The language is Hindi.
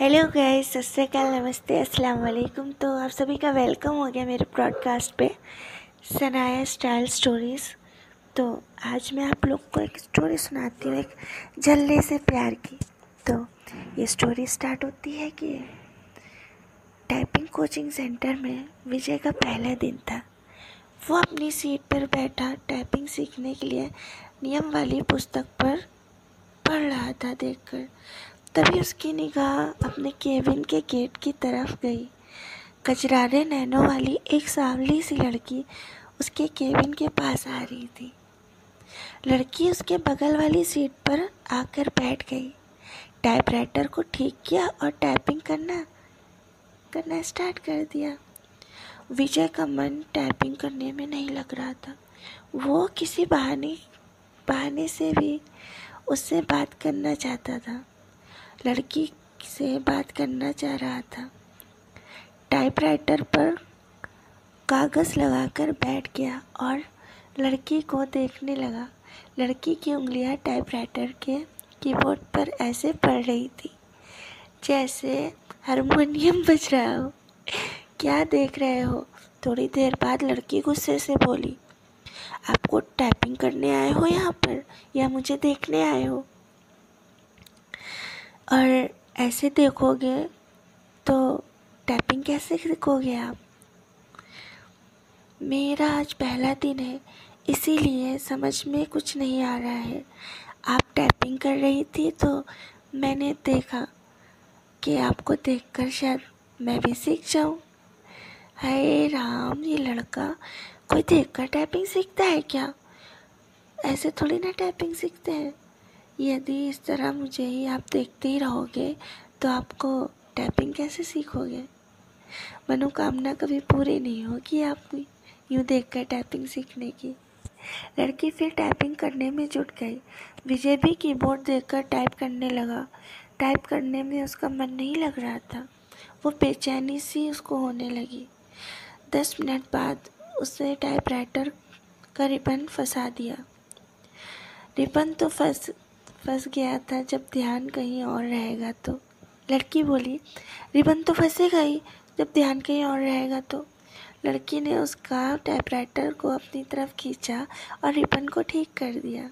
हेलो गाइस सत नमस्ते, अस्सलाम वालेकुम। तो आप सभी का वेलकम हो गया मेरे ब्रॉडकास्ट पे, सनाया स्टाइल स्टोरीज़ तो आज मैं आप लोग को एक स्टोरी सुनाती हूँ, एक जल्ले से प्यार की। तो ये स्टोरी स्टार्ट होती है कि टाइपिंग कोचिंग सेंटर में विजय का पहला दिन था। वो अपनी सीट पर बैठा टाइपिंग सीखने के लिए नियम वाली पुस्तक पर पढ़ रहा था देखकर। तभी उसकी निगाह अपने केबिन के गेट की तरफ़ गई। कचरारे नैनो वाली एक सांवली सी लड़की उसके केबिन के पास आ रही थी। लड़की उसके बगल वाली सीट पर आकर बैठ गई। टाइपराइटर को ठीक किया और टाइपिंग करना करना स्टार्ट कर दिया। विजय का मन टाइपिंग करने में नहीं लग रहा था। वो किसी बहाने बहाने से भी उससे बात करना चाहता था। लड़की से बात करना चाह रहा था। टाइपराइटर पर कागज़ लगाकर बैठ गया और लड़की को देखने लगा। लड़की की उंगलियाँ टाइपराइटर के कीबोर्ड पर ऐसे पड़ रही थी, जैसे हारमोनियम बज रहा हो। क्या देख रहे हो? थोड़ी देर बाद लड़की गुस्से से बोली, आपको टाइपिंग करने आए हो यहाँ पर या मुझे देखने आए हो? और ऐसे देखोगे तो टैपिंग कैसे सीखोगे आप? मेरा आज पहला दिन है, इसीलिए समझ में कुछ नहीं आ रहा है। आप टैपिंग कर रही थी तो मैंने देखा कि आपको देखकर शायद मैं भी सीख जाऊँ। हाय राम, ये लड़का कोई देखकर टाइपिंग सीखता है क्या? ऐसे थोड़ी ना टाइपिंग सीखते हैं। यदि इस तरह मुझे ही आप देखते ही रहोगे तो आपको टैपिंग कैसे सीखोगे? मनोकामना कभी पूरी नहीं होगी आपकी, यूँ देख कर टैपिंग सीखने की। लड़की फिर टाइपिंग करने में जुट गई। विजय भी कीबोर्ड देखकर टाइप करने लगा। टाइप करने में उसका मन नहीं लग रहा था। वो बेचैनी सी उसको होने लगी। दस मिनट बाद उसे टाइपराइटर का रिबन फंसा दिया। रिबन तो फंस फंस गया था जब ध्यान कहीं और रहेगा तो। लड़की बोली, रिबन तो फंसेगा ही जब ध्यान कहीं और रहेगा तो। लड़की ने उसका टाइपराइटर को अपनी तरफ़ खींचा और रिबन को ठीक कर दिया।